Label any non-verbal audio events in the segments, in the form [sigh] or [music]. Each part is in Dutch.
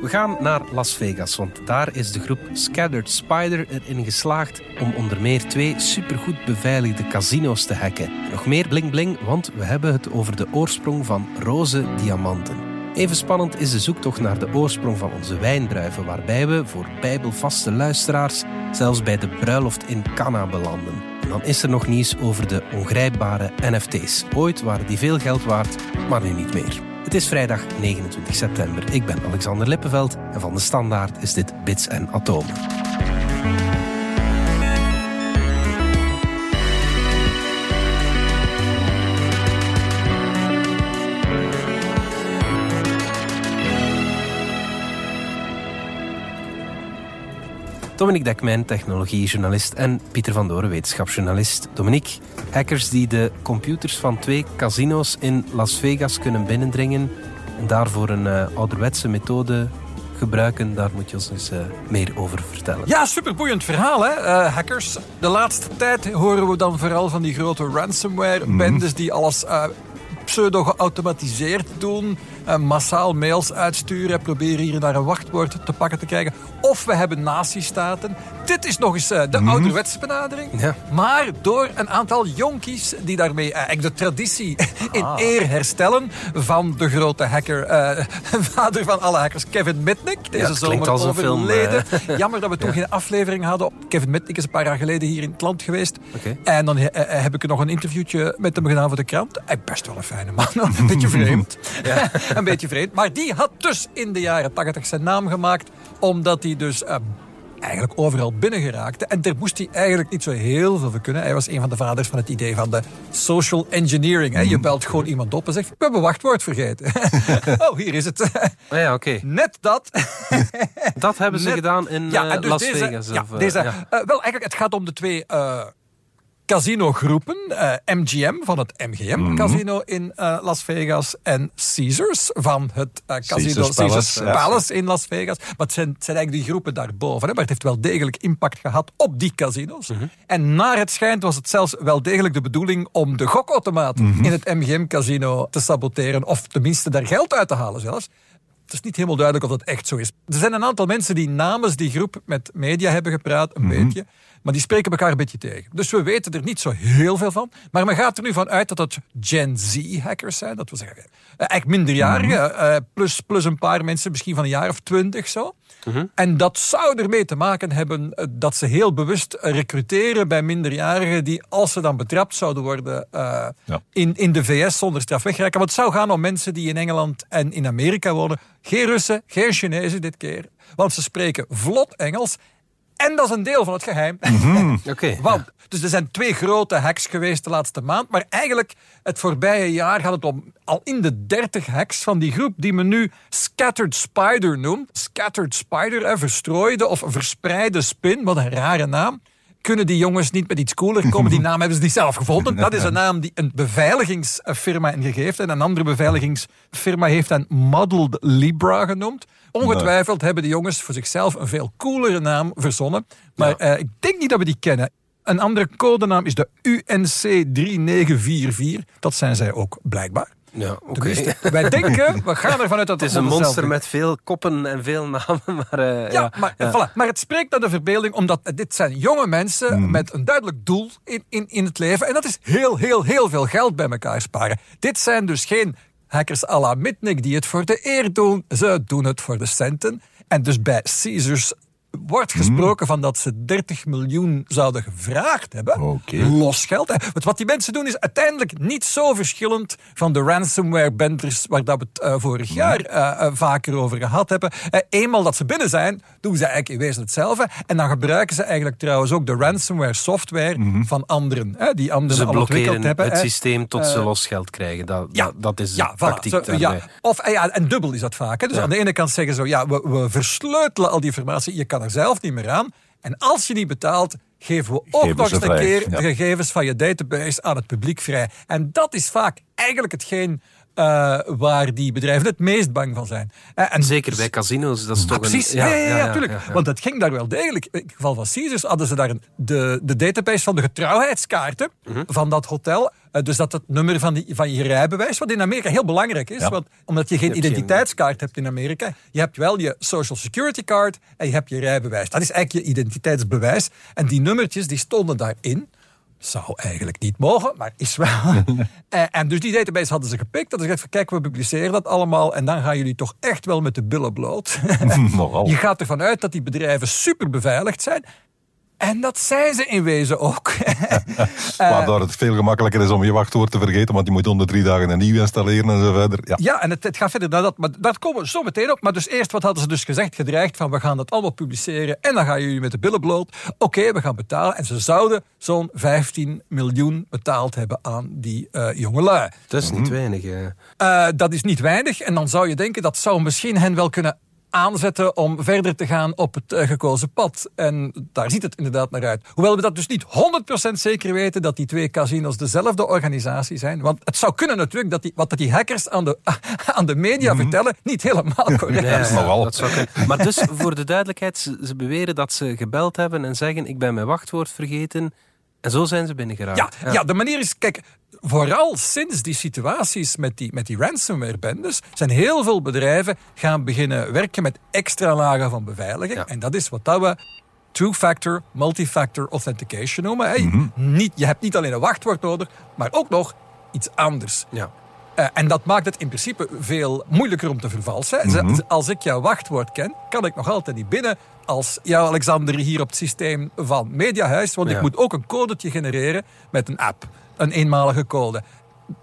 We gaan naar Las Vegas, want daar is de groep Scattered Spider erin geslaagd om onder meer twee supergoed beveiligde casino's te hacken. Nog meer bling bling, want we hebben het over de oorsprong van roze diamanten. Even spannend is de zoektocht naar de oorsprong van onze wijndruiven, waarbij we voor bijbelvaste luisteraars zelfs bij de bruiloft in Cana belanden. En dan is er nog nieuws over de ongrijpbare NFT's. Ooit waren die veel geld waard, maar nu niet meer. Het is vrijdag 29 september. Ik ben Alexander Lippenveld en van de Standaard is dit Bits en Atomen. Dominique Dekmijn, technologiejournalist en Pieter van Doren, wetenschapsjournalist. Dominique, hackers die de computers van twee casino's in Las Vegas kunnen binnendringen en daarvoor een uh, ouderwetse methode gebruiken, daar moet je ons eens uh, meer over vertellen. Ja, superboeiend verhaal, hè? Uh, hackers. De laatste tijd horen we dan vooral van die grote ransomware-bendes die alles pseudo-geautomatiseerd doen. Uh, massaal mails uitsturen. Proberen hier naar een wachtwoord te pakken te krijgen. Of we hebben nazistaten. Dit is nog eens uh, de mm. ouderwetse benadering. Ja. Maar door een aantal jonkies die daarmee eigenlijk de traditie [laughs] in ah. eer herstellen van de grote hacker, uh, [laughs] vader van alle hackers, Kevin Mitnick. Deze ja, zomer als overleden. Film, [laughs] Jammer dat we toen ja. geen aflevering hadden. Kevin Mitnick is een paar jaar geleden hier in het land geweest. Okay. En dan heb ik nog een interviewtje met hem gedaan voor de krant. Hij best wel een fijne man. een beetje vreemd. Ja. [laughs] een beetje vreemd. Maar die had dus in de jaren 80 zijn naam gemaakt. Omdat hij dus uh, eigenlijk overal binnen geraakte. En daar moest hij eigenlijk niet zo heel veel voor kunnen. Hij was een van de vaders van het idee van de social engineering. Hè. Je belt gewoon iemand op en zegt, we hebben wachtwoord vergeten. [laughs] oh, hier is het. [laughs] ja, oké. Okay. Net dat. dat hebben ze Net, gedaan in ja, uh, dus Las deze, Vegas. Ja, of, uh, deze, ja. Uh, wel, eigenlijk, het gaat om de twee casinogroepen. Uh, MGM van het MGM-casino mm -hmm. in uh, Las Vegas. En Caesars van het uh, casino Caesars Palace, Caesars Palace in Las Vegas. Maar het zijn, het zijn eigenlijk die groepen daarboven. Hè? Maar het heeft wel degelijk impact gehad op die casino's. Mhm. Mm -hmm. En naar het schijnt was het zelfs wel degelijk de bedoeling om de gokautomaten Mhm. in het MGM-casino te saboteren. Of tenminste daar geld uit te halen zelfs. Het is niet helemaal duidelijk of dat echt zo is. Er zijn een aantal mensen die namens die groep met media hebben gepraat, een Mhm. beetje. Maar die spreken elkaar een beetje tegen. Dus we weten er niet zo heel veel van. Maar men gaat er nu van uit dat het Gen Z-hackers zijn. Dat wil zeggen, eigenlijk minderjarigen. Mhm. eh, plus, plus een paar mensen, misschien van een jaar of twintig zo. Mhm. En dat zou ermee te maken hebben eh, dat ze heel bewust eh, recruteren bij minderjarigen die, als ze dan betrapt zouden worden, uh, Ja. in, in de VS zonder straf wegrijken. Want het zou gaan om mensen die in Engeland en in Amerika wonen. Geen Russen, geen Chinezen dit keer. Want ze spreken vlot Engels. En dat is een deel van het geheim. [laughs] Oké. Want, dus er zijn twee grote hacks geweest de laatste maand. Maar eigenlijk het voorbije jaar gaat het om al in de 30 hacks van die groep die men nu Scattered Spider noemt. Scattered Spider, hè, verstrooide of verspreide spin. Wat een rare naam. Kunnen die jongens niet met iets cooler komen? Die [laughs] naam hebben ze niet zelf gevonden. Dat is een naam die een beveiligingsfirma heeft. En een andere beveiligingsfirma heeft hen Modeled Libra genoemd. Ongetwijfeld hebben die jongens voor zichzelf een veel coolere naam verzonnen. Maar Ja. eh, ik denk niet dat we die kennen. Een andere codenaam is de UNC3944. Dat zijn zij ook blijkbaar. Ja, oké. [laughs] Wij denken, we gaan ervan uit dat Het is het een monster met veel koppen en veel namen, [laughs] maar... eh, ja, maar, ja. Voilà. maar het spreekt naar de verbeelding, omdat dit zijn jonge mensen met een duidelijk doel in, in, in het leven. En dat is heel, heel, heel veel geld bij elkaar sparen. Dit zijn dus geen hackers à la Mitnick die het voor de eer doen. Ze doen het voor de centen. En dus bij Caesars wordt gesproken van dat ze 30 miljoen zouden gevraagd hebben. Oké. Los geld. hè. Want wat die mensen doen is uiteindelijk niet zo verschillend van de ransomware benders waar dat we het eh, vorig jaar eh, eh, vaker over gehad hebben. Eh, eenmaal dat ze binnen zijn, doen ze eigenlijk in wezen hetzelfde. En dan gebruiken ze eigenlijk trouwens ook de ransomware software van anderen. hè, die anderen Ze blokkeren hebben. het hè. systeem tot ze eh, losgeld krijgen. Dat, Ja, dat, dat is de ja, voilà. tactiek Zo, ja. Of, ja, en dubbel is dat vaak. Hè. Dus Ja. aan de ene kant zeggen ze, ja, we, we versleutelen al die informatie, je kan er zelf niet meer aan. En als je niet betaalt, geven we ook nog eens een keer ja. de gegevens van je database aan het publiek vrij. En dat is vaak eigenlijk hetgeen eh, waar die bedrijven het meest bang van zijn. Eh, en Zeker bij casino's, dat is toch precies. een... Ja, ja, ja, ja, natuurlijk. Want het ging daar wel degelijk. In het geval van Caesars hadden ze daar een, de, de database van de getrouwheidskaarten mhm. van dat hotel. Uh, dus dat het nummer van, die, van je rijbewijs, wat in Amerika heel belangrijk is. Want, omdat je geen identiteitskaart hebt in Amerika. Je hebt wel je social security card en je hebt je rijbewijs. Dat is eigenlijk je identiteitsbewijs. En die nummertjes die stonden daarin. Zou eigenlijk niet mogen, maar is wel. [laughs] en, en, dus die database hadden ze gepikt. Dat is gezegd, kijk, we publiceren dat allemaal. En dan gaan jullie toch echt wel met de billen bloot. [laughs] Je gaat ervan uit dat die bedrijven super beveiligd zijn. En dat zijn ze in wezen ook. [laughs] [laughs] Waardoor het veel gemakkelijker is om je wachtwoord te vergeten, want je moet onder drie dagen een nieuw installeren en zo verder. Ja, ja en het, het, gaat verder naar dat. Maar daar komen we zo meteen op. Maar dus eerst, wat hadden ze dus gezegd, gedreigd van we gaan dat allemaal publiceren en dan gaan jullie met de billen bloot. Oké, we gaan betalen. En ze zouden zo'n 15 miljoen betaald hebben aan die uh, jongelui. Dat is niet mhm. weinig. Uh, dat is niet weinig. En dan zou je denken, dat zou misschien hen wel kunnen aanzetten om verder te gaan op het uh, gekozen pad. En daar ziet het inderdaad naar uit. Hoewel we dat dus niet 100% zeker weten dat die twee casinos dezelfde organisatie zijn. Want het zou kunnen natuurlijk dat die, wat die hackers aan de, [laughs] aan de media mhm. vertellen niet helemaal correct nee, is. Ja, dat zou kunnen. Maar dus voor de duidelijkheid, ze, ze beweren dat ze gebeld hebben en zeggen ik ben mijn wachtwoord vergeten. En zo zijn ze binnengeraakt. Ja, ja. de manier is, kijk, vooral sinds die situaties met die, met die ransomware-bendes, zijn heel veel bedrijven gaan beginnen werken met extra lagen van beveiliging. En dat is wat dat we two-factor, multi-factor authentication noemen. Mhm. niet, je hebt niet alleen een wachtwoord nodig, maar ook nog iets anders. Ja. Uh, en dat maakt het in principe veel moeilijker om te vervalsen. Mhm. Als ik jouw wachtwoord ken, kan ik nog altijd niet binnen als jou, Alexander, hier op het systeem van Mediahuis. Want ik moet ook een codetje genereren met een app een eenmalige code.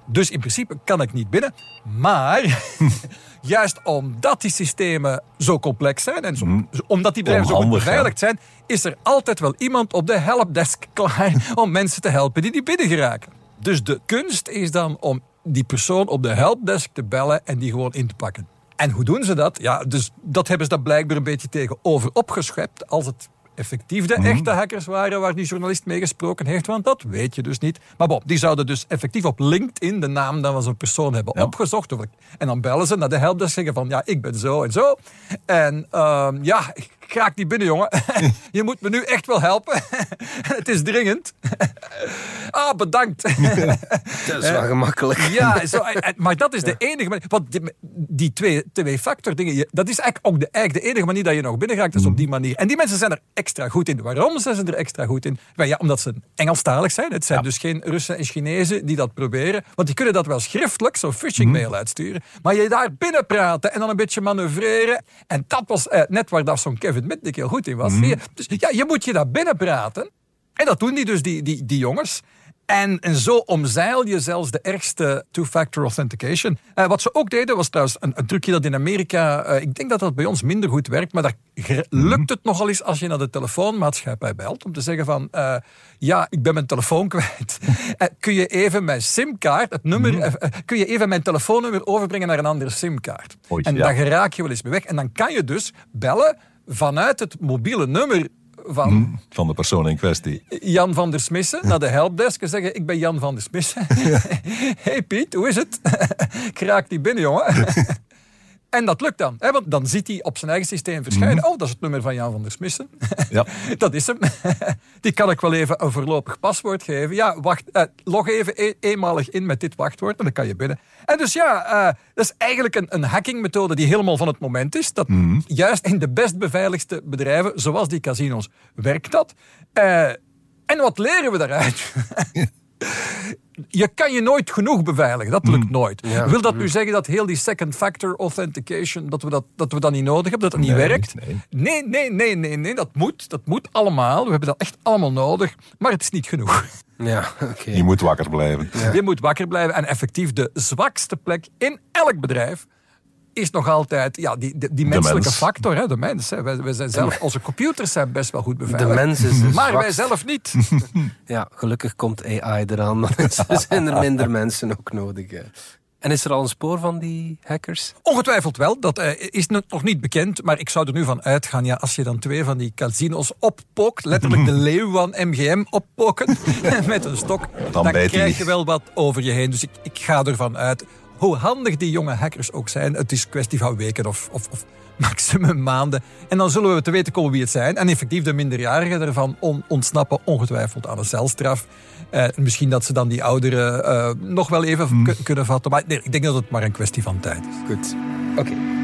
Dus in principe kan ik niet binnen. Maar [laughs] juist omdat die systemen zo complex zijn en zo, mm. omdat die bedrijven zo goed beveiligd zijn, is er altijd wel iemand op de helpdesk [laughs] klaar om mensen te helpen die niet binnen geraken. Dus de kunst is dan om die persoon op de helpdesk te bellen en die gewoon in te pakken. En hoe doen ze dat? Ja, dus dat hebben ze dan blijkbaar een beetje tegenover opgeschept als het effectief de mhm. echte hackers waren waar die journalist mee gesproken heeft, want dat weet je dus niet. Maar bon, die zouden dus effectief op LinkedIn de naam van zo'n persoon hebben opgezocht. En dan bellen ze naar de helpdesk zeggen van ja, ik ben zo en zo. En uh, ja, graag die binnen, jongen. [laughs] je moet me nu echt wel helpen. [laughs] het is dringend. [laughs] ah, bedankt. dat is wel gemakkelijk. ja, zo, maar dat is de enige manier. Want die, die twee, twee factor dingen, dat is eigenlijk ook de, eigenlijk de enige manier dat je nog binnen raakt, is op die manier. En die mensen zijn er extra goed in. Waarom zijn ze er extra goed in? ja, omdat ze Engelstalig zijn. Het zijn dus geen Russen en Chinezen die dat proberen. Want die kunnen dat wel schriftelijk, zo'n phishing mail uitsturen. Maar je daar binnen praten en dan een beetje manoeuvreren. En dat was eh, net waar dat zo'n Kevin David Mitnick heel goed in was. Mm. Dus ja, je moet je daar binnen praten. En dat doen die dus, die, die, die jongens. En, en zo omzeil je zelfs de ergste two-factor authentication. Uh, wat ze ook deden was trouwens een, een trucje dat in Amerika, uh, ik denk dat dat bij ons minder goed werkt, maar daar lukt het nogal eens als je naar de telefoonmaatschappij belt om te zeggen van, uh, ja, ik ben mijn telefoon [laughs] kwijt. kun je even mijn simkaart, het nummer, mm. kun je even mijn telefoonnummer overbrengen naar een andere simkaart? en ja. dan geraak je wel eens mee weg. En dan kan je dus bellen vanuit het mobiele nummer van... Hmm, van de persoon in kwestie. Jan van der Smissen, naar de helpdesk en zeggen, ik ben Jan van der Smissen. [laughs] hey Piet, hoe is het? [laughs] ik raak die binnen, jongen. [laughs] En dat lukt dan. Hè? Want dan ziet hij op zijn eigen systeem verschijnen. Mhm. Oh, dat is het nummer van Jan van der Smissen. [laughs] Ja. [laughs] dat is hem. [laughs] Die kan ik wel even een voorlopig paswoord geven. Ja, wacht, eh, log even e eenmalig in met dit wachtwoord en dan kan je binnen. En dus ja, uh, dat is eigenlijk een, een hackingmethode die helemaal van het moment is. Dat mhm. juist in de best beveiligste bedrijven, zoals die casino's, werkt dat. Uh, en wat leren we daaruit? Je kan je nooit genoeg beveiligen. Dat lukt mm. nooit. Wil dat nu mm. zeggen dat heel die second factor authentication, dat we dat, dat, we dat niet nodig hebben, dat dat niet werkt? Nee. nee. nee, nee, nee, Dat moet. Dat moet allemaal. We hebben dat echt allemaal nodig. Maar het is niet genoeg. [laughs] Ja, okay. Je moet wakker blijven. Je moet wakker blijven. En effectief de zwakste plek in elk bedrijf is nog altijd ja, die, die, menselijke factor, hè, de mens. Hè. Wij, wij zijn zelf, onze computers zijn best wel goed beveiligd. De mens is [laughs] de Maar wij zelf niet. [laughs] ja, gelukkig komt AI eraan. Dan zijn er minder mensen ook nodig. En is er al een spoor van die hackers? Ongetwijfeld wel. Dat uh, is nog niet bekend. Maar ik zou er nu van uitgaan. Ja, als je dan twee van die casino's oppookt. Letterlijk de [laughs] leeuw van MGM oppoken. met een stok. Dan, dan krijg je wel wat over je heen. Dus ik, ik ga ervan uit hoe handig die jonge hackers ook zijn, het is kwestie van weken of, of, of maximum maanden. En dan zullen we te weten komen wie het zijn. En effectief de minderjarigen ervan ontsnappen ongetwijfeld aan een celstraf. Uh, misschien dat ze dan die ouderen uh, nog wel even hmm. kunnen vatten. Maar nee, ik denk dat het maar een kwestie van tijd is. Goed, oké.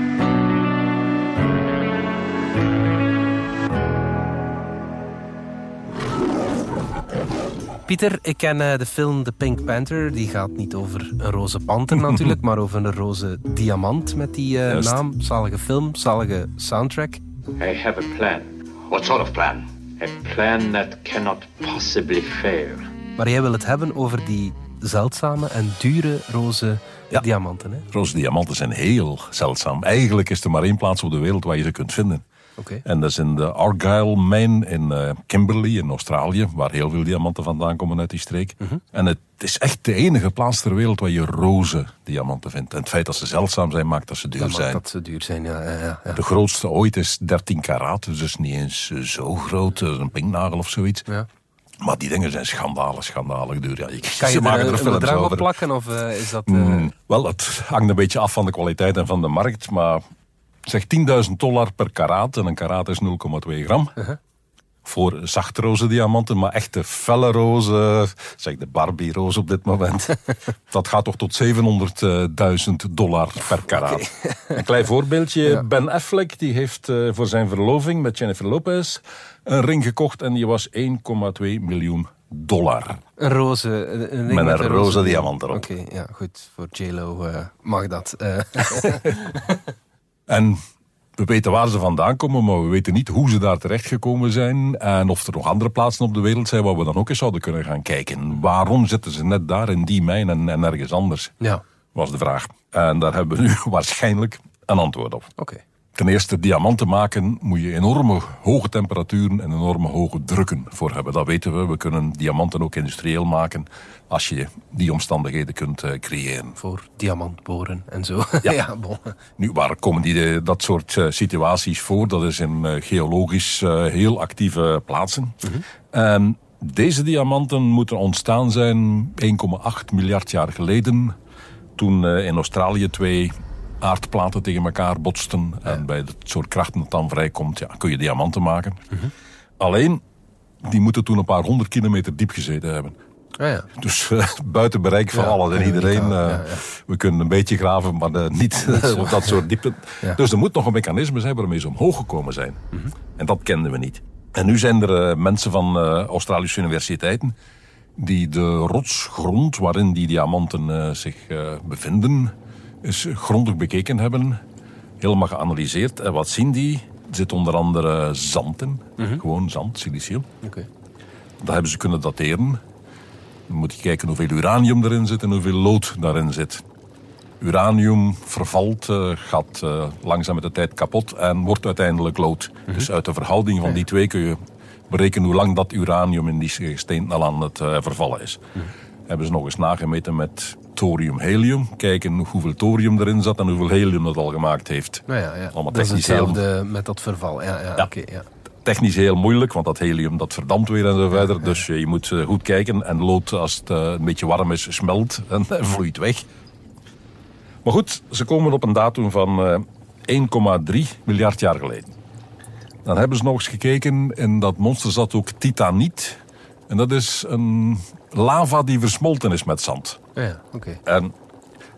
Pieter, ik ken uh, de film The Pink Panther. Die gaat niet over een roze panter [laughs] natuurlijk, maar over een roze diamant met die uh, naam. Zalige film, zalige soundtrack. I have a plan. What sort of plan? A plan that cannot possibly fail. Maar jij wil het hebben over die zeldzame en dure roze ja. diamanten. Hè? Roze diamanten zijn heel zeldzaam. Eigenlijk is er maar één plaats op de wereld waar je ze kunt vinden. En dat is in de Argyle Mine in uh, Kimberley in Australië, waar heel veel diamanten vandaan komen uit die streek. Mhm. En het is echt de enige plaats ter wereld waar je roze diamanten vindt. En het feit dat ze zeldzaam zijn, maakt dat ze duur dat zijn. dat ze duur zijn, ja, ja, ja, De grootste ooit is 13 karaat, dus niet eens zo groot, een pinknagel of zoiets. Ja. Maar die dingen zijn schandalig, schandalig duur. Ja, ik, kan je maken er, er films over. plakken of uh, is dat... Uh... Mm, wel, het hangt een beetje af van de kwaliteit en van de markt, maar zeg 10.000 dollar per karaat. En een karaat is 0,2 gram. Uh -huh. Voor zachtroze diamanten, maar echte felle rozen, zeg de Barbie-roos op dit moment, [laughs] dat gaat toch tot 700.000 dollar per karaat. [laughs] Een klein voorbeeldje. Ben Affleck die heeft uh, voor zijn verloving met Jennifer Lopez een ring gekocht en die was 1,2 miljoen dollar. Een roze, een met, een, roze, diamant erop. Oké, ja, goed. Voor JLo uh, mag dat. Uh. [laughs] En we weten waar ze vandaan komen, maar we weten niet hoe ze daar terechtgekomen zijn. En of er nog andere plaatsen op de wereld zijn waar we dan ook eens zouden kunnen gaan kijken. Waarom zitten ze net daar in die mijn en, en ergens anders? Ja. Was de vraag. En daar hebben we nu [laughs] waarschijnlijk een antwoord op. Oké. Ten eerste, diamanten maken moet je enorme hoge temperaturen en enorme hoge drukken voor hebben. Dat weten we. We kunnen diamanten ook industrieel maken als je die omstandigheden kunt uh, creëren. Voor diamantboren en zo. Ja. [laughs] ja nu, waar komen die, eh, dat soort uh, situaties voor? Dat is in geologisch heel actieve plaatsen. Mm deze diamanten moeten ontstaan zijn 1,8 miljard jaar geleden. Toen in Australië twee aardplaten tegen elkaar botsten. En bij het soort krachten dat dan vrijkomt, ja, kun je diamanten maken. Mhm. Alleen, die moeten toen een paar honderd kilometer diep gezeten hebben. Ah, ja. Dus uh, buiten bereik van alles en iedereen. Uh, we kunnen een beetje graven, maar uh, niet [laughs] [laughs] op dat soort diepte. Dus er moet nog een mechanisme zijn waarmee ze omhoog gekomen zijn. Mm -hmm. En dat kenden we niet. En nu zijn er mensen van Australische universiteiten die de rotsgrond waarin die diamanten zich bevinden, is grondig bekeken hebben. Helemaal geanalyseerd. En wat zien die? Er zit onder andere zand in. Mhm. Gewoon zand, silicium. Okay. Dat hebben ze kunnen dateren. Dan moet je kijken hoeveel uranium erin zit en hoeveel lood daarin zit. Uranium vervalt, uh, gaat uh, langzaam met de tijd kapot en wordt uiteindelijk lood. Mhm. Dus uit de verhouding van die twee kun je berekenen hoe lang dat uranium in die steen al aan het uh, vervallen is. Mhm. Hebben ze nog eens nagemeten met thorium-helium. Kijken hoeveel thorium erin zat en hoeveel helium dat al gemaakt heeft. Nou ja, ja. Allemaal dat technisch is hetzelfde met dat verval. Ja, ja, ja. ja. Technisch heel moeilijk, want dat helium dat verdampt weer en zo verder. Dus je moet eh, goed kijken. En lood, als het eh, een beetje warm is, smelt [laughs] en vloeit weg. Maar goed, ze komen op een datum van 1,3 eh, miljard jaar geleden. Dan hebben ze nog eens gekeken en dat monster zat ook titaniet. En dat is een lava die versmolten is met zand. Ja, oké. En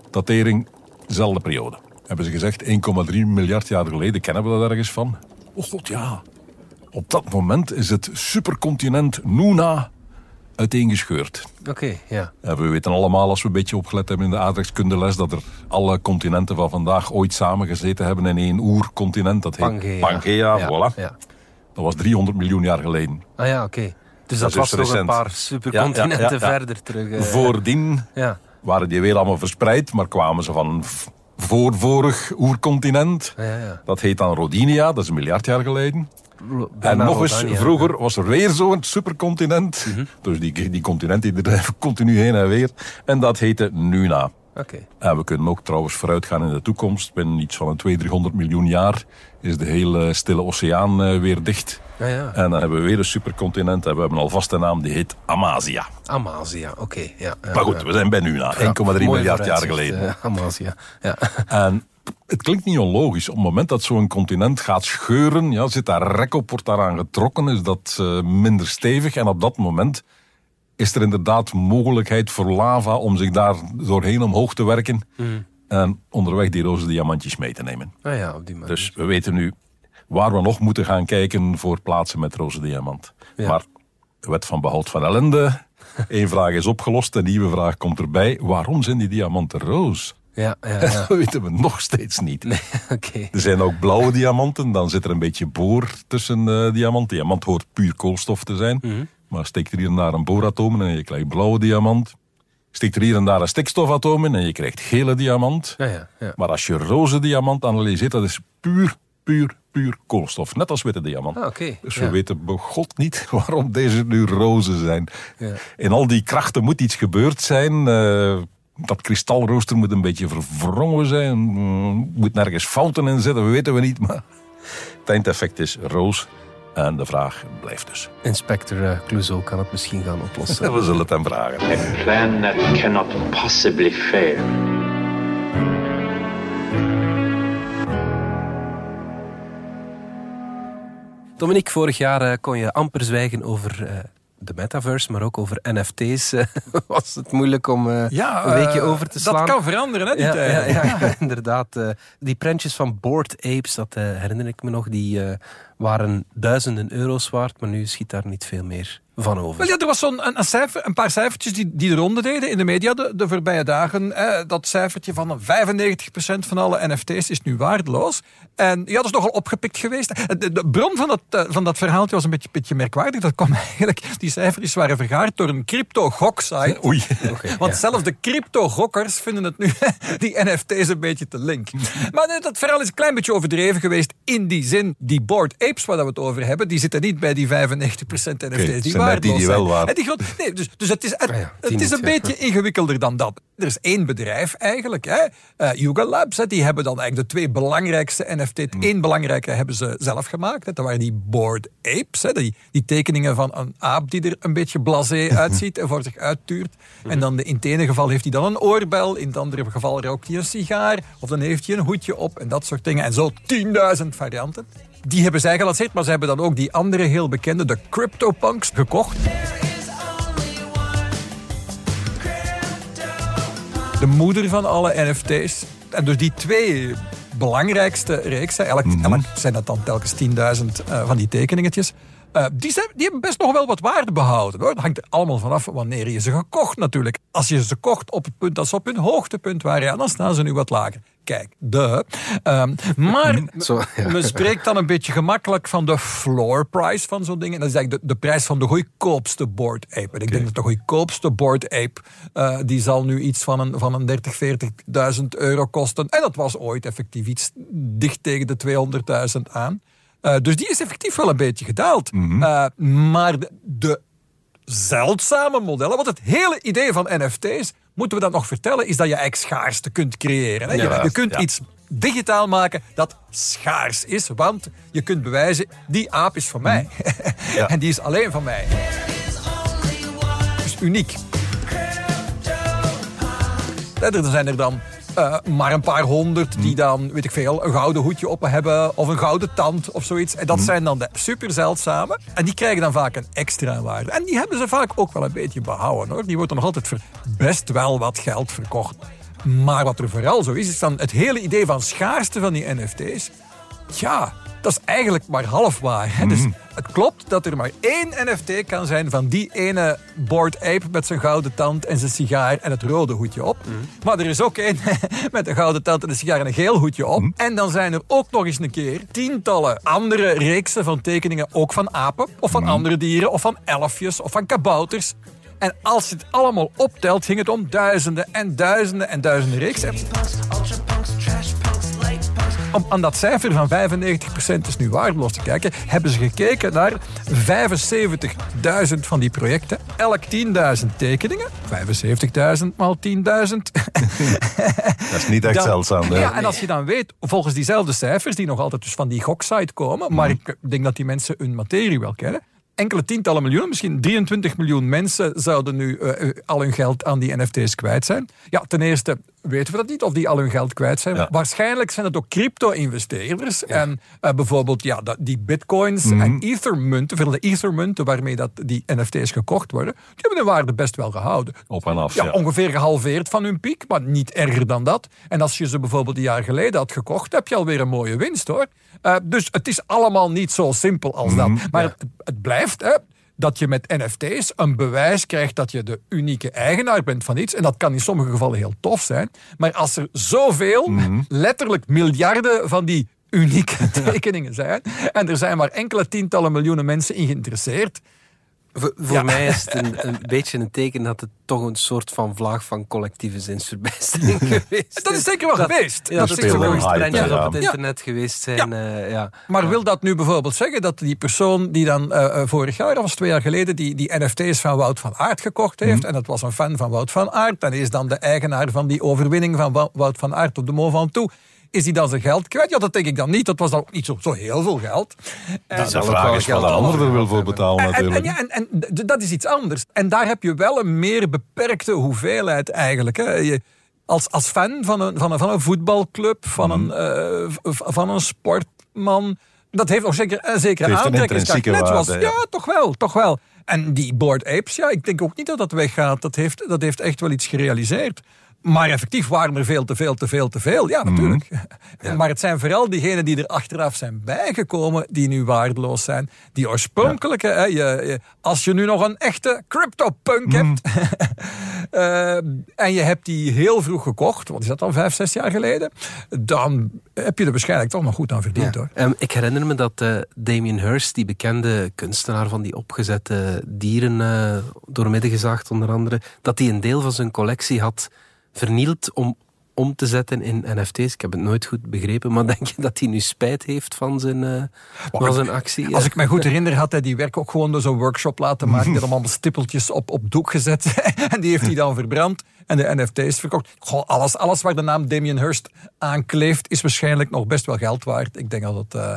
datering, dezelfde periode. Hebben ze gezegd, 1,3 miljard jaar geleden kennen we dat ergens van. Oh god, ja. Op dat moment is het supercontinent Nuna uiteengescheurd. Oké, ja. En we weten allemaal, als we een beetje opgelet hebben in de aardrijkskundeles, dat er alle continenten van vandaag ooit samengezeten hebben in één oercontinent. Dat heet Pangea. Pangea, ja, voilà. Ja. Dat was 300 miljoen jaar geleden. Ah ja, oké. Dus dat, was nog een paar supercontinenten verder terug. Uh, Voordien waren die weer allemaal verspreid, maar kwamen ze van voor vorig oercontinent. Dat heet dan Rodinia, dat is een miljard jaar geleden. en nog eens, vroeger was er weer zo'n supercontinent. Mhm. Dus die, die continenten die drijven continu heen en weer. En dat heette Nuna. Okay. En we kunnen ook trouwens vooruitgaan in de toekomst. Binnen iets van een 200, 300 miljoen jaar is de hele stille oceaan uh, weer dicht. Ja, ja. En dan hebben we weer een supercontinent. En we hebben alvast een naam, die heet Amazia. Amazia, oké. ja, maar goed, we zijn bij nu na. 1,3 miljard jaar geleden. Uh, Amazia, ja. [laughs] En het klinkt niet onlogisch. Op het moment dat zo'n continent gaat scheuren, ja, zit daar rek op, wordt daaraan getrokken, is dat uh, minder stevig. En op dat moment is er inderdaad mogelijkheid voor lava om zich daar doorheen omhoog te werken. Mm. En onderweg die roze diamantjes mee te nemen. Ah ja, op die manier. Dus we weten nu waar we nog moeten gaan kijken voor plaatsen met roze diamant. Ja. Maar wet van behoud van ellende. [laughs] Eén vraag is opgelost, een nieuwe vraag komt erbij. Waarom zijn die diamanten roos? Ja, ja, ja. [laughs] dat weten we nog steeds niet. Nee, [laughs] okay. Er zijn ook blauwe diamanten, dan zit er een beetje boor tussen uh, diamant. Diamant hoort puur koolstof te zijn. Mm -hmm. Maar steekt er hier en daar een booratoom en je krijgt blauwe diamant. Steekt er hier en daar een stikstofatoom in en je krijgt gele diamant. Ja, ja, ja. Maar als je roze diamant analyseert, dat is puur, puur, puur koolstof. Net als witte diamant. Ah, okay. Dus we weten begot niet [laughs] waarom deze nu roze zijn. In al die krachten moet iets gebeurd zijn. Uh, dat kristalrooster moet een beetje verwrongen zijn. Moet nergens fouten in zitten, we weten we niet. Maar het eindeffect is roos. En de vraag blijft dus. Inspector uh, Clouseau kan het misschien gaan oplossen. [laughs] We zullen het hem vragen. A plan that cannot possibly fail. Dominique, vorig jaar uh, kon je amper zwijgen over uh, de metaverse, maar ook over NFT's uh, [laughs] was het moeilijk om uh, ja, een weekje over te slaan. Dat kan veranderen, hè, die ja, tijd. Ja, ja, [laughs] inderdaad. Die prentjes van Bored Apes, dat herinner ik me nog, die waren duizenden euro's waard, maar nu schiet daar niet veel meer van over. Wel ja, er was zo'n een, een, cijfer, een paar cijfertjes die, die de ronde deden in de media de, de voorbije dagen. dat cijfertje van 95% van alle NFT's is nu waardeloos. En ja, dat is nogal opgepikt geweest. De, de bron van dat, van dat verhaaltje was een beetje, beetje merkwaardig. Dat kwam [laughs] eigenlijk, die cijfertjes waren vergaard door een crypto-goksite. [laughs] Oei. [laughs] Okay, Want ja. zelfs de crypto-gokkers vinden het nu, die NFT's, een beetje te link. Maar dat verhaal is een klein beetje overdreven geweest. In die zin, die Bored Apes waar we het over hebben, die zitten niet bij die 95% NFT's. Okay, die waardeloos die, die wel waar. Die nee, dus, dus het is, het, ah ja, het is een beetje ingewikkelder dan dat. Er is één bedrijf eigenlijk, hè, uh, Yuga Labs, hè, die hebben dan eigenlijk de twee belangrijkste NFT's. Mm. Eén belangrijke hebben ze zelf gemaakt. Hè. Dat waren die Bored Apes, hè, die, die tekeningen van een aap die er een beetje blasé uitziet en voor zich uittuurt. Mm. En dan in het ene geval heeft hij dan een oorbel, in het andere geval rookt hij een sigaar, of dan heeft hij een hoedje op en dat soort dingen. En zo 10.000 varianten. Die hebben zij gelanceerd, maar ze hebben dan ook die andere heel bekende, de CryptoPunks, gekocht. De moeder van alle NFT's. En dus die twee belangrijkste reeksen, elk, mm -hmm. elk zijn dat dan telkens 10.000 uh, van die tekeningetjes. Uh, die, zijn, die hebben best nog wel wat waarde behouden. Hoor. Dat hangt er allemaal vanaf wanneer je ze gekocht natuurlijk. Als je ze kocht op het punt dat ze op hun hoogtepunt waren, ja, dan staan ze nu wat lager. Kijk, de. Um, maar [laughs] Zo, ja. men spreekt dan een beetje gemakkelijk van de floor price van zo'n ding. En dat is eigenlijk de, de prijs van de goedkoopste board ape. En ik denk dat de goedkoopste board ape, uh, die zal nu iets van een, van een 30, 40.000 euro kosten. En dat was ooit effectief iets dicht tegen de 200.000 aan. Uh, dus die is effectief wel een beetje gedaald. Mm -hmm. uh, maar de, de zeldzame modellen, want het hele idee van NFT's, moeten we dat nog vertellen, is dat je eigenlijk schaarste kunt creëren. Hè? Ja, je, kunt ja. iets digitaal maken dat schaars is, want je kunt bewijzen, die aap is van mij. [laughs] Ja. en die is alleen van mij. Dus uniek. Er zijn er dan uh, maar een paar honderd die dan, weet ik veel, een gouden hoedje op hebben of een gouden tand of zoiets. En dat zijn dan de super zeldzame. En die krijgen dan vaak een extra waarde. En die hebben ze vaak ook wel een beetje behouden hoor. Die wordt er nog altijd voor best wel wat geld verkocht. Maar wat er vooral zo is, is dan het hele idee van schaarste van die NFT's. Ja, dat is eigenlijk maar half waar. Hè? Dus het klopt dat er maar één NFT kan zijn van die ene Bored Ape met zijn gouden tand en zijn sigaar en het rode hoedje op. Maar er is ook één [laughs] met een gouden tand en een sigaar en een geel hoedje op. En dan zijn er ook nog eens een keer tientallen andere reeksen van tekeningen, ook van apen of van andere dieren of van elfjes of van kabouters. En als je het allemaal optelt, ging het om duizenden en duizenden en duizenden reeksen. Om aan dat cijfer van 95% is nu waardeloos te kijken, hebben ze gekeken naar 75.000 van die projecten. Elk 10.000 tekeningen. 75.000 maal 10.000. [laughs] Dat is niet echt Dan- zeldzaam. hè? Ja, en als je dan weet, volgens diezelfde cijfers, die nog altijd dus van die goksite komen, maar Mhm. ik denk dat die mensen hun materie wel kennen. Enkele tientallen miljoenen, misschien 23 miljoen mensen zouden nu eh, eh, al hun geld aan die NFT's kwijt zijn. Ja, ten eerste weten we dat niet, of die al hun geld kwijt zijn. Ja. Waarschijnlijk zijn het ook crypto-investeerders. En eh, bijvoorbeeld ja, die bitcoins Mhm. en ethermunten, veel de ethermunten waarmee dat die NFT's gekocht worden, die hebben hun waarde best wel gehouden. Op en af, Ja, ja. ongeveer gehalveerd van hun piek, maar niet erger dan dat. En als je ze bijvoorbeeld een jaar geleden had gekocht, heb je alweer een mooie winst hoor. Eh, dus het is allemaal niet zo simpel als dat. Maar het, het blijft hè, dat je met NFT's een bewijs krijgt dat je de unieke eigenaar bent van iets. En dat kan in sommige gevallen heel tof zijn. Maar als er zoveel, letterlijk miljarden van die unieke [laughs] tekeningen zijn, en er zijn maar enkele tientallen miljoenen mensen in geïnteresseerd, Voor, voor Ja. mij is het een, een beetje een teken dat het toch een soort van vlaag van collectieve zinsverbijstering geweest dat is zeker wel geweest. Ja, Dat dat is is een wel ja. op het internet geweest zijn. eh, ja. Maar wil dat nu bijvoorbeeld zeggen dat die persoon die dan eh, eh, vorig jaar, of was twee jaar geleden, die, die NFT's van Wout van Aert gekocht heeft, Mhm. en het was een fan van Wout van Aert, en is dan de eigenaar van die overwinning van Wou- Wout van Aert op de Mont Ventoux, is hij dan zijn geld kwijt? Ja, dat denk ik dan niet. Dat was dan ook niet zo, zo heel veel geld. En- De vraag is wat een ander er wil voor betalen en, en, natuurlijk. ja, en, en dat is iets anders. En daar heb je wel een meer beperkte hoeveelheid eigenlijk. Hè. Je, als, als fan van een, van een, van een voetbalclub, van, een, eh, v- van een sportman... Dat heeft ook zeker een zekere Het heeft een aantrekkingskracht. Net waarde, ja. ja. toch wel, toch wel. En die Board Apes, ja, ik denk ook niet dat dat weggaat. Dat heeft, dat heeft echt wel iets gerealiseerd. Maar effectief waren er veel te veel, te veel, te veel. Ja, natuurlijk. [laughs] Maar het zijn vooral diegenen die er achteraf zijn bijgekomen, die nu waardeloos zijn. Die oorspronkelijke, hè, je, je- als je nu nog een echte CryptoPunk hebt, [laughs] eh, en je hebt die heel vroeg gekocht, wat is dat dan, vijf, zes jaar geleden, dan heb je er waarschijnlijk toch nog goed aan verdiend hoor. Ehm, ik herinner me dat eh, Damien Hirst, die bekende kunstenaar van die opgezette dieren, eh doormidden gezaagd onder andere, dat hij een deel van zijn collectie had vernield om om te zetten in NFT's. Ik heb het nooit goed begrepen, maar denk je dat hij nu spijt heeft van zijn, eh, van zijn actie? Als ik me goed [laughs] herinner, had hij die werk ook gewoon door zo'n workshop laten maken. Die had allemaal stippeltjes op, op doek gezet. [laughs] en die heeft hij dan verbrand en de NFT's verkocht. Goh, alles, alles waar de naam Damien Hirst aan kleeft, is waarschijnlijk nog best wel geld waard. Ik denk dat het eh,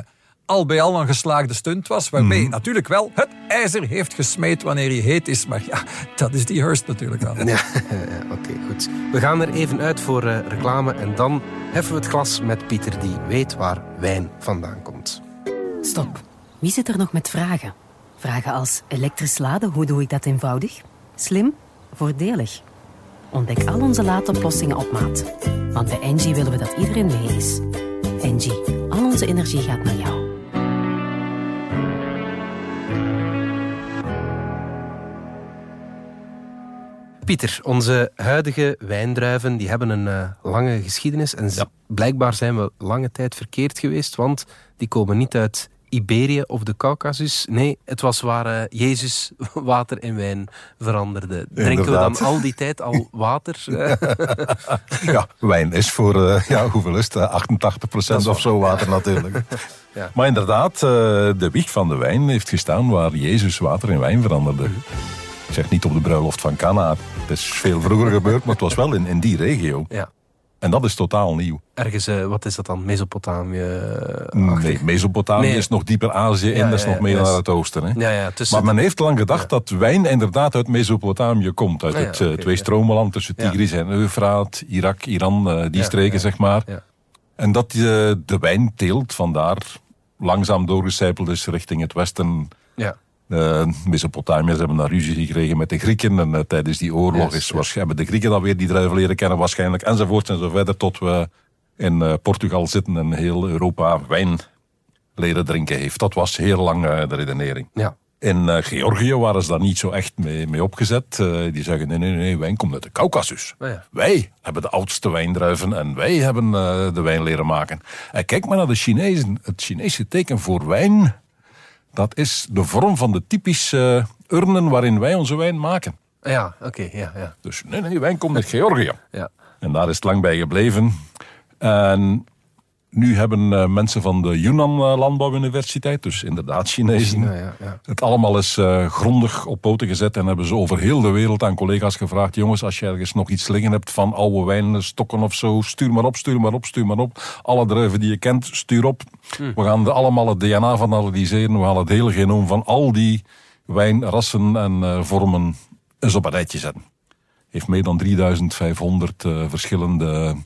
al bij al een geslaagde stunt was. Waarmee je natuurlijk wel het ijzer heeft gesmeed wanneer hij heet is. Maar ja, dat is die Hirst natuurlijk wel. [laughs] Ja, oké, goed. We gaan er even uit voor eh, reclame en dan heffen we het glas met Pieter die weet waar wijn vandaan komt. Stop. Wie zit er nog met vragen? Vragen als elektrisch laden, hoe doe ik dat eenvoudig? Slim? Voordelig? Ontdek al onze laadoplossingen op maat. Want bij Engie willen we dat iedereen mee is. Engie, al onze energie gaat naar jou. Pieter, onze huidige wijndruiven die hebben een eh, lange geschiedenis. En blijkbaar zijn we lange tijd verkeerd geweest, want die komen niet uit Iberië of de Caucasus. Nee, het was waar eh, Jezus [laughs] water in wijn veranderde. Drinken we dan al die tijd al [laughs] water? [laughs] Ja, wijn is voor, eh, ja, hoeveel is het? Eh, 88% of zo water natuurlijk. Ja. Maar inderdaad, de wieg van de wijn heeft gestaan waar Jezus water in wijn veranderde. Ik zeg niet op de bruiloft van Cana. Het is veel vroeger gebeurd, maar het was wel in, in die regio. ja. En dat is totaal nieuw. Ergens, eh, wat is dat dan? Mesopotamië? Nee, Mesopotamië Nee. is nog dieper Azië in, Ja, dat is ja, nog meer naar het oosten. Hè? Ja, ja, tussen Maar men heeft lang gedacht dat wijn inderdaad uit Mesopotamië komt. Uit Ah, het eh, oké, twee-stromenland tussen Ja. Tigris en Eufraat, Irak, Iran, eh, die streken zeg maar. ja. En dat eh, de wijnteelt vandaar langzaam doorgecijpeld is richting het westen. ja. De Mesopotamiërs hebben daar ruzie gekregen met de Grieken. En eh, tijdens die oorlog Yes, is, waarschijnlijk hebben de Grieken dan weer die druiven leren kennen waarschijnlijk. Enzovoort en zo verder tot we in eh, Portugal zitten en heel Europa wijn leren drinken heeft. Dat was heel lang eh, de redenering. ja. In eh, Georgië waren ze daar niet zo echt mee, mee opgezet. Eh, die zeggen, nee, nee, nee, wijn komt uit de Caucasus. Oh ja. Wij hebben de oudste wijndruiven en wij hebben eh, de wijn leren maken. En kijk maar naar de Chinezen. Het Chinese teken voor wijn, dat is de vorm van de typische eh, urnen waarin wij onze wijn maken. Ja, oké, ja, ja, Dus nee, nee, wijn komt uit Georgië. ja. En daar is het lang bij gebleven. En Nu hebben uh, mensen van de Yunnan uh, Landbouwuniversiteit, dus inderdaad Chinezen, China, ja, ja. het allemaal eens uh, grondig op poten gezet en hebben ze over heel de wereld aan collega's gevraagd: jongens, als je ergens nog iets liggen hebt van oude wijnstokken of zo, stuur maar op, stuur maar op, stuur maar op. Alle druiven die je kent, stuur op. We gaan er allemaal het DNA van analyseren. We gaan het hele genoom van al die wijnrassen en vormen eens op een rijtje zetten. Heeft meer dan 3500 verschillende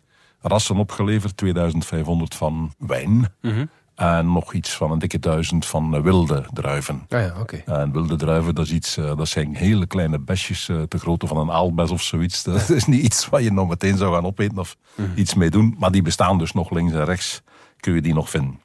rassen opgeleverd. 2500 van wijn. Mhm. En nog iets van een dikke duizend van eh, wilde druiven. Ah ja. En wilde druiven, dat, is iets, eh, dat zijn hele kleine besjes, uh, te grootte van een aalbes of zoiets. [laughs] Dat is niet iets wat je nog meteen zou gaan opeten of Mhm. iets mee doen. Maar die bestaan dus nog links en rechts. Kun je die nog vinden.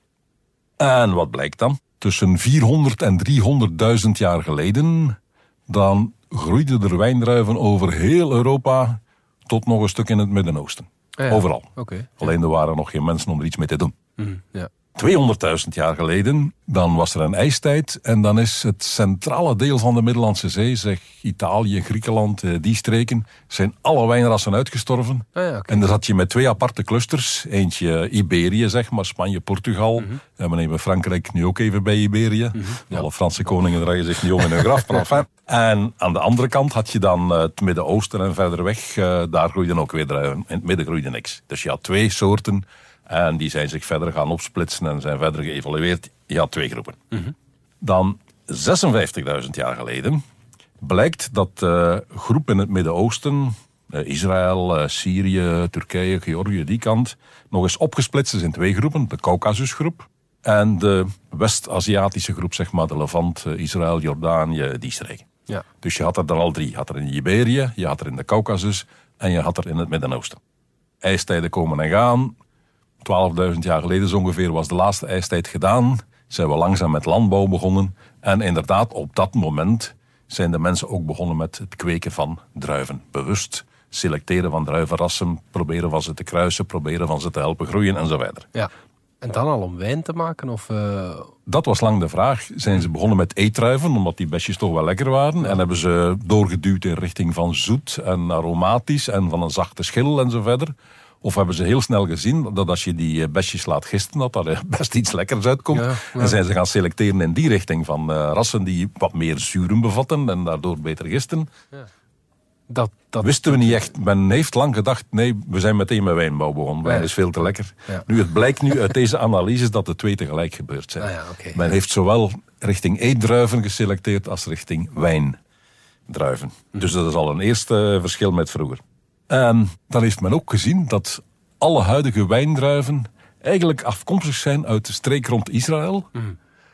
En wat blijkt dan? Tussen 400 en 300.000 jaar geleden, dan groeiden er wijndruiven over heel Europa tot nog een stuk in het Midden-Oosten. Ja, Overal. Oké. Alleen er waren nog geen mensen om er iets mee te doen. Mhm, Ja. 200.000 jaar geleden, dan was er een ijstijd. En dan is het centrale deel van de Middellandse Zee, zeg Italië, Griekenland, eh, die streken, zijn alle wijnrassen uitgestorven. Ah ja. En dan zat je met twee aparte clusters. Eentje Iberië, zeg maar, Spanje, Portugal. Mhm. En we nemen Frankrijk nu ook even bij Iberië. Alle Franse koningen draaien zich niet om in hun graf. maar. En aan de andere kant had je dan eh, het Midden-Oosten en verder weg. eh, daar groeiden ook weer druiven. In het midden groeide niks. Dus je had twee soorten. En die zijn zich verder gaan opsplitsen en zijn verder geëvolueerd. Je had twee groepen. Dan 56.000 jaar geleden blijkt dat de groep in het Midden-Oosten, eh, Israël, eh, Syrië, Turkije, Georgië, die kant, nog eens opgesplitst is in twee groepen. De Caucasusgroep en de West-Aziatische groep, zeg maar, de Levant, Israël, Jordanië, die streken. Ja. Dus je had er dan al drie. Je had er in Iberië, je had er in de Caucasus en je had er in het Midden-Oosten. IJstijden komen en gaan. 12.000 jaar geleden zo ongeveer was de laatste ijstijd gedaan. Zijn we langzaam met landbouw begonnen. En inderdaad, op dat moment zijn de mensen ook begonnen met het kweken van druiven. Bewust selecteren van druivenrassen, proberen van ze te kruisen, proberen van ze te helpen groeien en zo verder. ja. En dan al om wijn te maken? Of, eh, Dat was lang de vraag. Zijn ze begonnen met eetdruiven, omdat die besjes toch wel lekker waren. En hebben ze doorgeduwd in richting van zoet en aromatisch en van een zachte schil en zo verder. Of hebben ze heel snel gezien dat als je die eh, besjes laat gisten, dat daar eh, [laughs] best iets lekkers uitkomt. Ja, ja. En zijn ze gaan selecteren in die richting van eh, rassen die wat meer zuren bevatten en daardoor beter gisten. dat, dat, Wisten we niet echt. Men heeft lang gedacht, nee, we zijn meteen met wijnbouw begonnen. Wijn Ja. is veel te lekker. Ja. Nu, het blijkt nu uit deze analyses dat de twee tegelijk gebeurd zijn. Ah ja. Men heeft zowel richting eetdruiven geselecteerd als richting wijndruiven. Dus dat is al een eerste verschil met vroeger. En dan heeft men ook gezien dat alle huidige wijndruiven eigenlijk afkomstig zijn uit de streek rond Israël.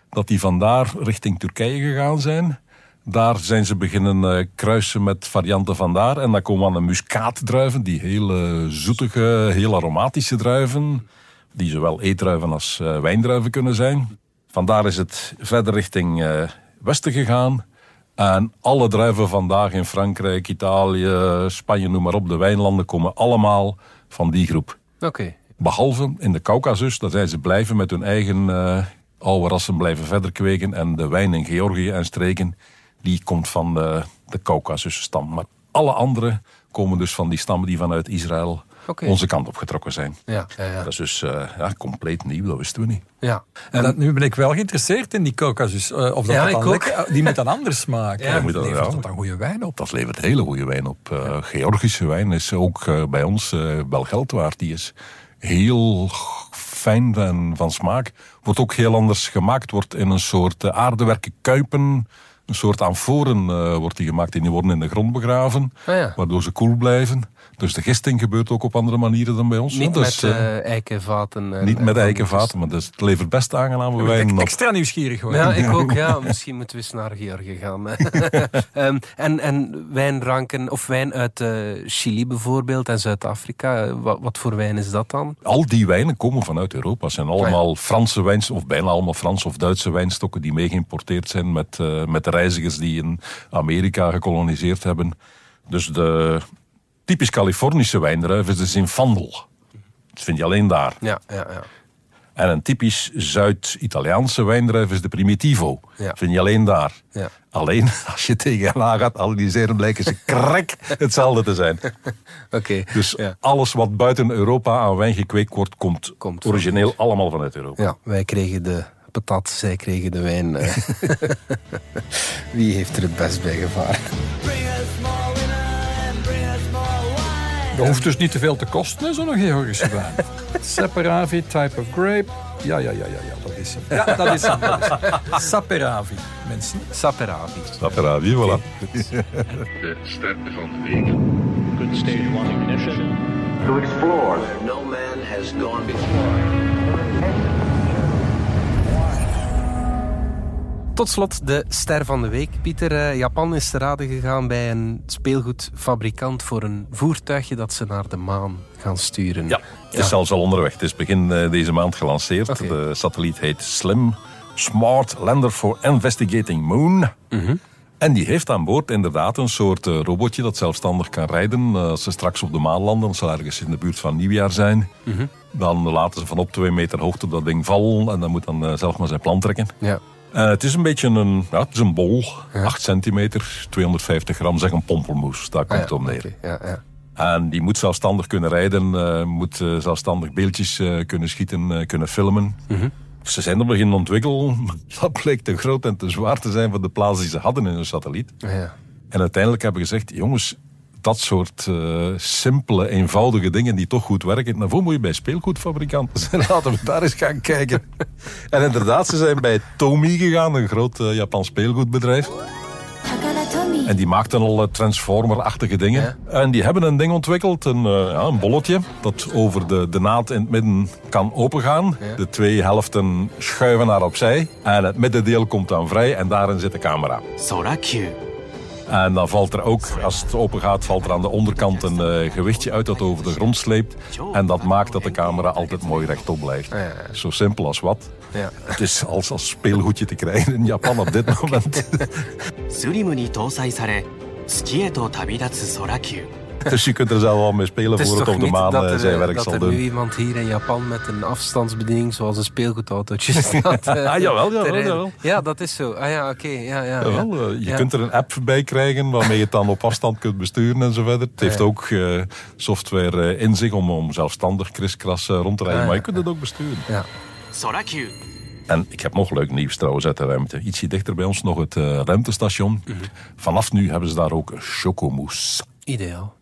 Dat die vandaar richting Turkije gegaan zijn. Daar zijn ze beginnen eh, kruisen met varianten vandaar. En dan komen aan de muskaatdruiven, die hele zoetige, heel aromatische druiven. Die zowel eetdruiven als eh, wijndruiven kunnen zijn. Vandaar is het verder richting eh, westen gegaan. En alle druiven vandaag in Frankrijk, Italië, Spanje, noem maar op, de wijnlanden komen allemaal van die groep. Oké. Behalve in de Caucasus, daar zijn ze blijven met hun eigen eh, oude rassen blijven verder kweken. En de wijn in Georgië en streken, die komt van de, de Caucasus-stam. Maar alle andere komen dus van die stammen die vanuit Israël Oké. onze kant opgetrokken zijn. Ja, ja, ja. Dat is dus eh, ja, compleet nieuw, dat wisten we niet. ja. En dat, nu ben ik wel geïnteresseerd in die Caucasus. eh, of dat Ja, dat dan ik ook. lekker- die moet dan anders smaken. Ja, Ja, moet dat- levert dat dan goede wijn op? Dat levert hele goede wijn op. Eh, Georgische wijn is ook eh, bij ons eh, wel geld waard. Die is heel fijn en van smaak. Wordt ook heel anders gemaakt. Wordt in een soort aardewerken kuipen. Een soort amforen eh, wordt die gemaakt. En die worden in de grond begraven. Ah ja. Waardoor ze koel blijven. Dus de gisting gebeurt ook op andere manieren dan bij ons. Niet is, met eh, eh, eikenvaten. en- niet en met eikenvaten, maar dus het levert best aangename wijn Ik op. extra nieuwsgierig worden. Ja, ik ook. Ja, misschien moeten we eens naar Georgië gaan. [laughs] Ehm, en, en wijnranken, of wijn uit eh, Chili bijvoorbeeld en Zuid-Afrika. Wat, wat voor wijn is dat dan? Al die wijnen komen vanuit Europa. Het zijn allemaal Franse wijnstokken, of bijna allemaal Franse of Duitse wijnstokken die mee geïmporteerd zijn met, eh, met de reizigers die in Amerika gekoloniseerd hebben. Dus de typisch Californische wijndruif is de Zinfandel. Dat vind je alleen daar. Ja, ja, ja. En een typisch Zuid-Italiaanse wijndruif is de Primitivo. Ja. Vind je alleen daar. Ja. Alleen [laughs] als je tegen hen aan gaat analyseren, blijken ze krek [laughs] hetzelfde te zijn. Oké. Dus ja. alles wat buiten Europa aan wijn gekweekt wordt, komt, Komt van origineel allemaal vanuit Europa. ja, wij kregen de patat, zij kregen de wijn. eh. [laughs] Wie heeft er het best bij gevaren? Dat hoeft dus niet te veel te kosten, zo'n Georgische wijn. [laughs] Saperavi, type of grape. Ja, ja, ja, ja, ja, dat is hem. Ja, dat is hem. [laughs] Saperavi, mensen. Saperavi. Saperavi, voilà. [laughs] De ster van de week. Good stage one ignition. To explore no man has gone before. Tot slot de ster van de week. Pieter, eh, Japan is te raden gegaan bij een speelgoedfabrikant voor een voertuigje dat ze naar de maan gaan sturen. Ja, het is zelfs al onderweg. Het is begin eh, deze maand gelanceerd. De satelliet heet SLIM, Smart Lander for Investigating Moon. En die heeft aan boord inderdaad een soort eh, robotje dat zelfstandig kan rijden. Als ze straks op de maan landen, als ze ergens in de buurt van nieuwjaar zijn, dan laten ze van op twee meter hoogte dat ding vallen en dan moet dan zelf maar zijn plan trekken. Ja. Eh, het is een beetje een, ja, het is een bol, 8 centimeter, 250 gram, zeg een pompelmoes. Daar komt Ah, het om neer. oké, Ja, ja. En die moet zelfstandig kunnen rijden, eh, moet eh, zelfstandig beeldjes kunnen schieten, kunnen filmen. Ze zijn er beginnen ontwikkelen. [laughs] Dat bleek te groot en te zwaar te zijn voor de plaats die ze hadden in hun satelliet. ja. En uiteindelijk hebben we gezegd, jongens, dat soort eh, simpele, eenvoudige dingen die toch goed werken, daarvoor moet je bij speelgoedfabrikanten zijn. [laughs] Laten we daar eens gaan kijken. en inderdaad, ze zijn bij Tomy gegaan, een groot eh, Japans speelgoedbedrijf. En die maakten al Transformer-achtige dingen. En die hebben een ding ontwikkeld, een, eh, ja, een bolletje, dat over de, de naad in het midden kan opengaan. De twee helften schuiven naar opzij. En het middendeel komt dan vrij en daarin zit de camera. En dan valt er ook, als het open gaat, valt er aan de onderkant een eh, gewichtje uit dat over de grond sleept. En dat maakt dat de camera altijd mooi rechtop blijft. ja, ja. Zo simpel als wat. Ja. Het is als, als speelgoedje te krijgen in Japan op dit moment. スリムに搭載され月へと旅立つ空球 [laughs] Dus je kunt er zelf wel mee spelen Het voor het op de maan dat eh, er, zijn eh, werk dat zal er doen. nu iemand hier in Japan met een afstandsbediening zoals een speelgoedautootje [laughs] staat. [laughs] eh, Ah, jawel, jawel. Ja, dat is zo. Ah ja, oké. Ja, ja, ja. Jawel, eh, je Ja. kunt er een app bij krijgen waarmee je het dan op afstand kunt besturen en zo verder. Het heeft ook eh, software eh, in zich om, om zelfstandig kriskras eh, rond te rijden, Ah, maar je kunt het ook besturen. Ja. En ik heb nog leuk nieuws trouwens uit de ruimte. Ietsje dichter bij ons nog het eh, ruimtestation. Vanaf nu hebben ze daar ook chocomousse. Ideaal.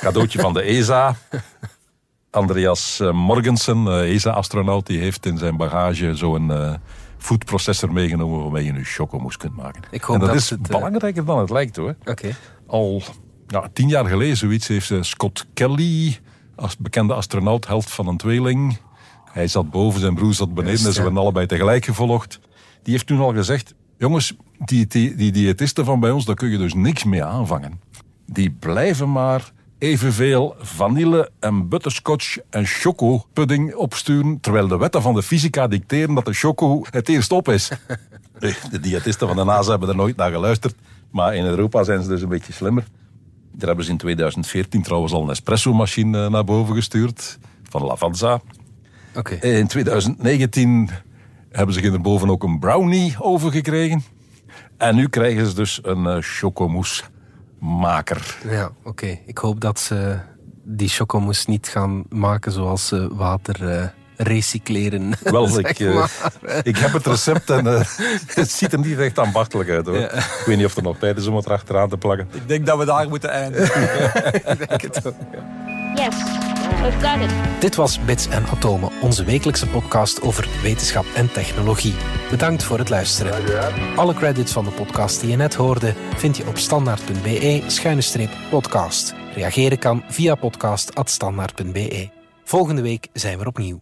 Cadeautje van de ESA. Andreas eh, Morgensen, eh, ESA-astronaut, die heeft in zijn bagage zo'n eh foodprocessor meegenomen waarmee je nu chocomousse kunt maken. Ik hoop en dat, dat is het, eh, belangrijker dan het lijkt hoor. Oké. Al ja, tien jaar geleden zoiets heeft eh, Scott Kelly, als bekende astronaut, helft van een tweeling. Hij zat boven, zijn broer zat beneden en ze ja. werden allebei tegelijk gevolgd. Die heeft toen al gezegd, jongens, die, die, die diëtisten van bij ons, daar kun je dus niks mee aanvangen. Die blijven maar evenveel vanille en butterscotch en chocopudding opsturen, terwijl de wetten van de fysica dicteren dat de choco het eerst op is. [laughs] De diëtisten van de NASA hebben er nooit naar geluisterd, maar in Europa zijn ze dus een beetje slimmer. Daar hebben ze in 2014 trouwens al een espresso-machine eh, naar boven gestuurd, van Lavazza. Oké. In 2019 hebben ze erboven ook een brownie overgekregen. En nu krijgen ze dus een eh chocomousse-maker. Ja, oké. Ik hoop dat ze die chocomousse niet gaan maken zoals ze water eh, recycleren. [laughs] Wel, zeg ik, eh, maar. ik heb het recept en eh, [laughs] het ziet er niet echt ambachtelijk uit hoor. Ja. Ik weet niet of er nog tijd is om het erachteraan te plakken. Ik denk dat we daar moeten eindigen. [laughs] Ik denk het ook. Yes, Dit was Bits en Atomen, onze wekelijkse podcast over wetenschap en technologie. Bedankt voor het luisteren. Alle credits van de podcast die je net hoorde vind je op standaard.be-podcast. Reageren kan via podcast.standaard.be. Volgende week zijn we opnieuw.